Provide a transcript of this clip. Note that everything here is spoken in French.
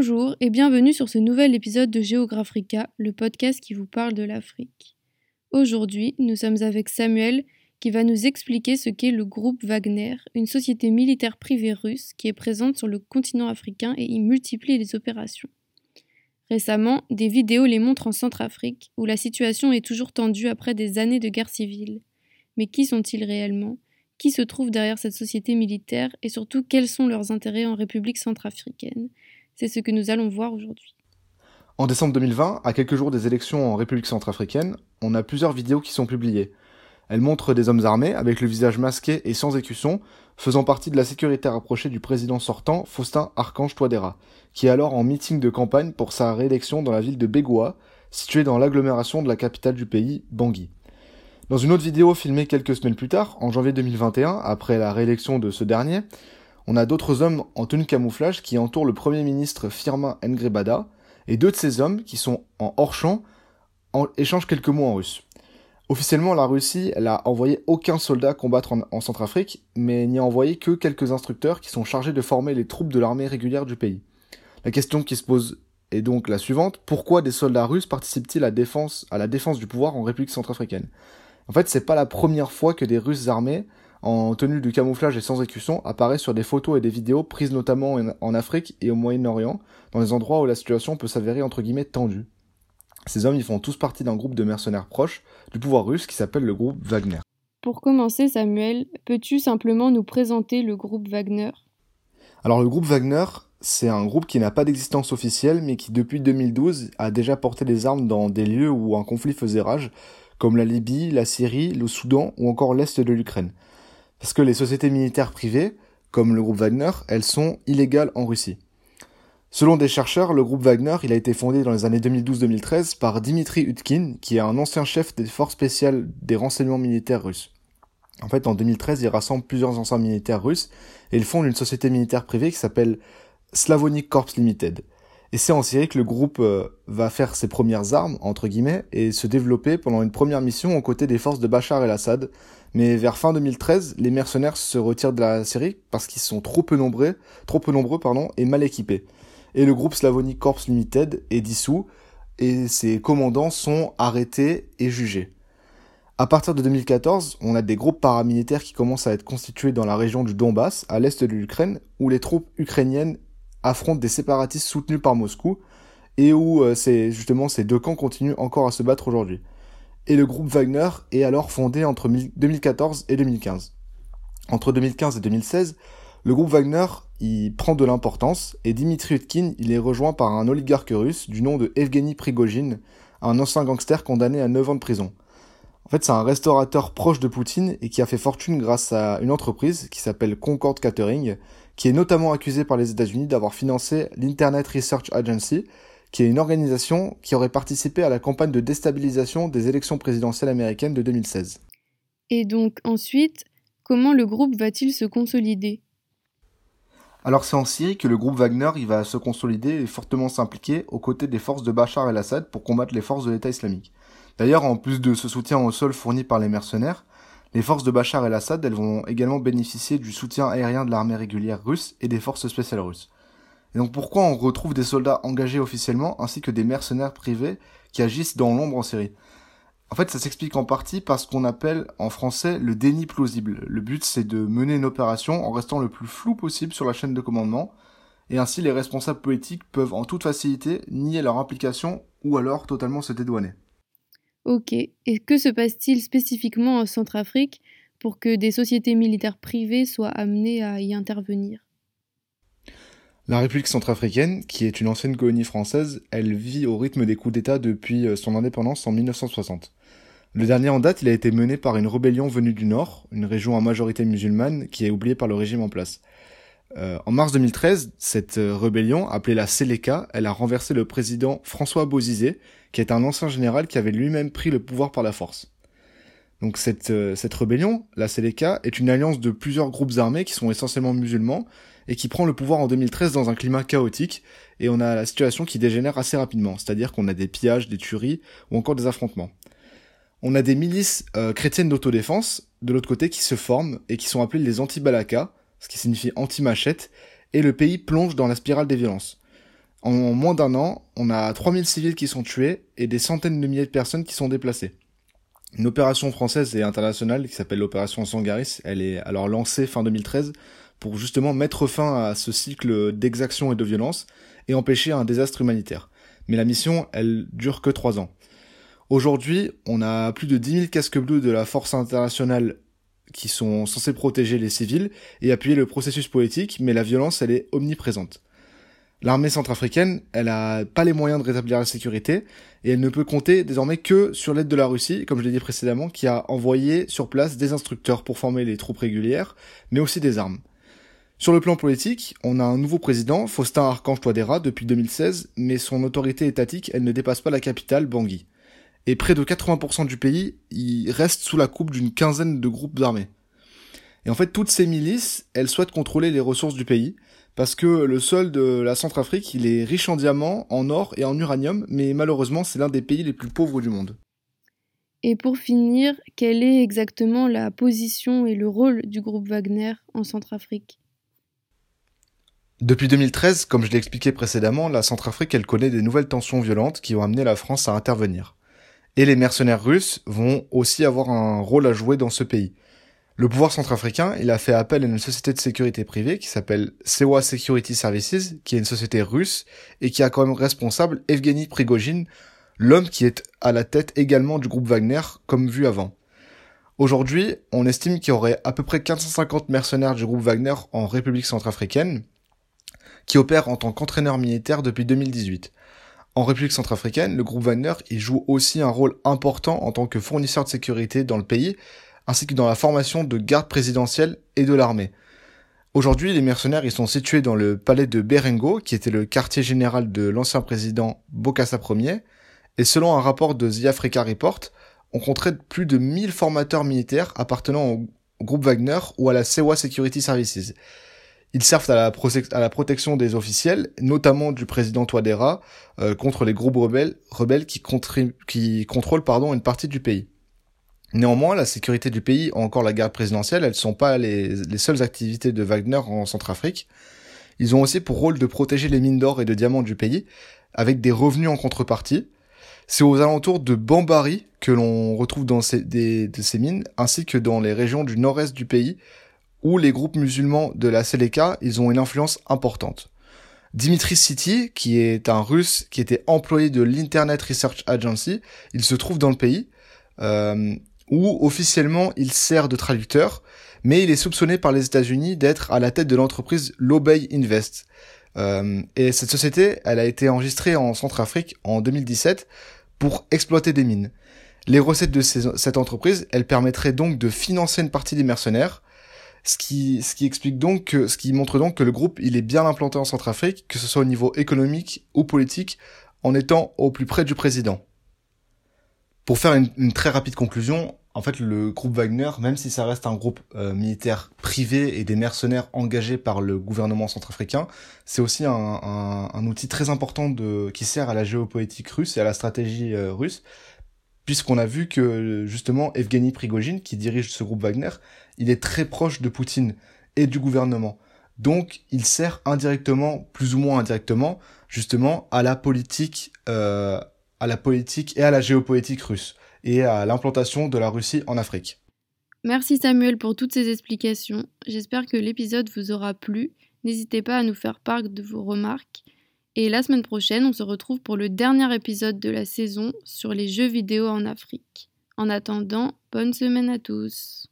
Bonjour et bienvenue sur ce nouvel épisode de Géographica, le podcast qui vous parle de l'Afrique. Aujourd'hui, nous sommes avec Samuel qui va nous expliquer ce qu'est le groupe Wagner, une société militaire privée russe qui est présente sur le continent africain et y multiplie les opérations. Récemment, des vidéos les montrent en Centrafrique, où la situation est toujours tendue après des années de guerre civile. Mais qui sont-ils réellement? Qui se trouve derrière cette société militaire? Et surtout quels sont leurs intérêts en République centrafricaine? C'est ce que nous allons voir aujourd'hui. En décembre 2020, à quelques jours des élections en République centrafricaine, on a plusieurs vidéos qui sont publiées. Elles montrent des hommes armés, avec le visage masqué et sans écusson, faisant partie de la sécurité rapprochée du président sortant, Faustin Archange Touadéra, qui est alors en meeting de campagne pour sa réélection dans la ville de Bégoua, située dans l'agglomération de la capitale du pays, Bangui. Dans une autre vidéo filmée quelques semaines plus tard, en janvier 2021, après la réélection de ce dernier, on a d'autres hommes en tenue camouflage qui entourent le premier ministre Firmin Ngrebada, et deux de ces hommes, qui sont en hors-champ, échangent quelques mots en russe. Officiellement, la Russie, elle a envoyé aucun soldat combattre en, Centrafrique, mais n'y a envoyé que quelques instructeurs qui sont chargés de former les troupes de l'armée régulière du pays. La question qui se pose est donc la suivante pourquoi des soldats russes participent-ils à, à la défense du pouvoir en République centrafricaine? En fait, c'est pas la première fois que des Russes armés en tenue de camouflage et sans écusson apparaît sur des photos et des vidéos prises notamment en Afrique et au Moyen-Orient, dans des endroits où la situation peut s'avérer entre guillemets tendue. Ces hommes y font tous partie d'un groupe de mercenaires proches du pouvoir russe qui s'appelle le groupe Wagner. Pour commencer, Samuel, peux-tu simplement nous présenter le groupe Wagner? Alors le groupe Wagner, c'est un groupe qui n'a pas d'existence officielle, mais qui depuis 2012 a déjà porté des armes dans des lieux où un conflit faisait rage, comme la Libye, la Syrie, le Soudan ou encore l'Est de l'Ukraine. Parce que les sociétés militaires privées, comme le groupe Wagner, elles sont illégales en Russie. Selon des chercheurs, le groupe Wagner il a été fondé dans les années 2012-2013 par Dimitri Utkin, qui est un ancien chef des forces spéciales des renseignements militaires russes. En fait, en 2013, il rassemble plusieurs anciens militaires russes et il fonde une société militaire privée qui s'appelle Slavonic Corps Limited. Et c'est en Syrie que le groupe euh, va faire ses premières armes, entre guillemets, et se développer pendant une première mission aux côtés des forces de Bachar el-Assad. Mais vers fin 2013, les mercenaires se retirent de la Syrie parce qu'ils sont trop peu nombreux, trop peu nombreux pardon, et mal équipés. Et le groupe Slavonic Corps Limited est dissous et ses commandants sont arrêtés et jugés. À partir de 2014, on a des groupes paramilitaires qui commencent à être constitués dans la région du Donbass, à l'est de l'Ukraine, où les troupes ukrainiennes affrontent des séparatistes soutenus par Moscou et où euh, justement ces deux camps continuent encore à se battre aujourd'hui. Et le groupe Wagner est alors fondé entre 2014 et 2015. Entre 2015 et 2016, le groupe Wagner il prend de l'importance et Dimitri Utkin il est rejoint par un oligarque russe du nom de Evgeny Prigogine, un ancien gangster condamné à 9 ans de prison. En fait, c'est un restaurateur proche de Poutine et qui a fait fortune grâce à une entreprise qui s'appelle Concord Catering, qui est notamment accusé par les États-Unis d'avoir financé l'Internet Research Agency, qui est une organisation qui aurait participé à la campagne de déstabilisation des élections présidentielles américaines de 2016. Et donc ensuite, comment le groupe va-t-il se consolider? Alors c'est en Syrie que le groupe Wagner il va se consolider et fortement s'impliquer aux côtés des forces de Bachar el-Assad pour combattre les forces de l'État islamique. D'ailleurs, en plus de ce soutien au sol fourni par les mercenaires, les forces de Bachar el-Assad, elles vont également bénéficier du soutien aérien de l'armée régulière russe et des forces spéciales russes. Et donc pourquoi on retrouve des soldats engagés officiellement ainsi que des mercenaires privés qui agissent dans l'ombre en Syrie? En fait, ça s'explique en partie par ce qu'on appelle en français le déni plausible. Le but, c'est de mener une opération en restant le plus flou possible sur la chaîne de commandement, et ainsi les responsables politiques peuvent en toute facilité nier leur implication ou alors totalement se dédouaner. Ok, et que se passe-t-il spécifiquement en Centrafrique pour que des sociétés militaires privées soient amenées à y intervenir? La République centrafricaine, qui est une ancienne colonie française, elle vit au rythme des coups d'État depuis euh, son indépendance en 1960. Le dernier en date, il a été mené par une rébellion venue du Nord, une région à majorité musulmane qui est oubliée par le régime en place. Euh, en mars 2013, cette euh, rébellion, appelée la Seleka, elle a renversé le président François Bozizé, qui est un ancien général qui avait lui-même pris le pouvoir par la force. Donc cette, euh, cette rébellion, la Seleka, est une alliance de plusieurs groupes armés qui sont essentiellement musulmans et qui prend le pouvoir en 2013 dans un climat chaotique et on a la situation qui dégénère assez rapidement, c'est-à-dire qu'on a des pillages, des tueries ou encore des affrontements. On a des milices euh, chrétiennes d'autodéfense de l'autre côté qui se forment et qui sont appelées les anti-balaka, ce qui signifie anti-machette, et le pays plonge dans la spirale des violences. En moins d'un an, on a 3000 civils qui sont tués et des centaines de milliers de personnes qui sont déplacées. Une opération française et internationale qui s'appelle l'opération Sangaris, elle est alors lancée fin 2013 pour justement mettre fin à ce cycle d'exactions et de violence et empêcher un désastre humanitaire. Mais la mission, elle dure que trois ans. Aujourd'hui, on a plus de 10 000 casques bleus de la force internationale qui sont censés protéger les civils et appuyer le processus politique, mais la violence, elle est omniprésente. L'armée centrafricaine, elle a pas les moyens de rétablir la sécurité et elle ne peut compter désormais que sur l'aide de la Russie, comme je l'ai dit précédemment, qui a envoyé sur place des instructeurs pour former les troupes régulières, mais aussi des armes. Sur le plan politique, on a un nouveau président, Faustin Archange Touadéra, depuis 2016, mais son autorité étatique, elle ne dépasse pas la capitale, Bangui. Et près de 80% du pays, il reste sous la coupe d'une quinzaine de groupes armés. Et en fait, toutes ces milices, elles souhaitent contrôler les ressources du pays, parce que le sol de la Centrafrique, il est riche en diamants, en or et en uranium, mais malheureusement, c'est l'un des pays les plus pauvres du monde. Et pour finir, quelle est exactement la position et le rôle du groupe Wagner en Centrafrique? Depuis 2013, comme je l'ai expliqué précédemment, la Centrafrique, elle connaît des nouvelles tensions violentes qui ont amené la France à intervenir. Et les mercenaires russes vont aussi avoir un rôle à jouer dans ce pays. Le pouvoir centrafricain, il a fait appel à une société de sécurité privée qui s'appelle Sewa Security Services, qui est une société russe et qui a quand même responsable Evgeny Prigogine, l'homme qui est à la tête également du groupe Wagner, comme vu avant. Aujourd'hui, on estime qu'il y aurait à peu près 450 mercenaires du groupe Wagner en République centrafricaine, qui opère en tant qu'entraîneur militaire depuis 2018. En République centrafricaine, le groupe Wagner il joue aussi un rôle important en tant que fournisseur de sécurité dans le pays, ainsi que dans la formation de gardes présidentielles et de l'armée. Aujourd'hui, les mercenaires ils sont situés dans le palais de Berengo, qui était le quartier général de l'ancien président Bokassa Ier, et selon un rapport de The Africa Report, on compterait plus de 1000 formateurs militaires appartenant au groupe Wagner ou à la Sewa Security Services. Ils servent à la, protection des officiels, notamment du président Touadéra, euh, contre les groupes rebelles, qui, contrôlent pardon, une partie du pays. Néanmoins, la sécurité du pays, encore la garde présidentielle, elles ne sont pas les, les seules activités de Wagner en Centrafrique. Ils ont aussi pour rôle de protéger les mines d'or et de diamants du pays, avec des revenus en contrepartie. C'est aux alentours de Bambari que l'on retrouve dans ces mines, ainsi que dans les régions du nord-est du pays, où les groupes musulmans de la Seleka, ils ont une influence importante. Dimitri City, qui est un russe qui était employé de l'Internet Research Agency, il se trouve dans le pays, euh, où officiellement il sert de traducteur, mais il est soupçonné par les États-Unis d'être à la tête de l'entreprise Lobey Invest. Euh, et cette société, elle a été enregistrée en Centrafrique en 2017 pour exploiter des mines. Les recettes de cette entreprise, elles permettraient donc de financer une partie des mercenaires, ce qui, explique donc ce qui montre donc que le groupe, il est bien implanté en Centrafrique, que ce soit au niveau économique ou politique, en étant au plus près du président. Pour faire une, très rapide conclusion, en fait, le groupe Wagner, même si ça reste un groupe euh, militaire privé et des mercenaires engagés par le gouvernement centrafricain, c'est aussi un, outil très important qui sert à la géopolitique russe et à la stratégie euh, russe, puisqu'on a vu que justement Evgeny Prigogine, qui dirige ce groupe Wagner, il est très proche de Poutine et du gouvernement. Donc il sert indirectement, plus ou moins indirectement, justement à la politique, euh, à la politique et à la géopolitique russe et à l'implantation de la Russie en Afrique. Merci Samuel pour toutes ces explications. J'espère que l'épisode vous aura plu. N'hésitez pas à nous faire part de vos remarques. Et la semaine prochaine, on se retrouve pour le dernier épisode de la saison sur les jeux vidéo en Afrique. En attendant, bonne semaine à tous.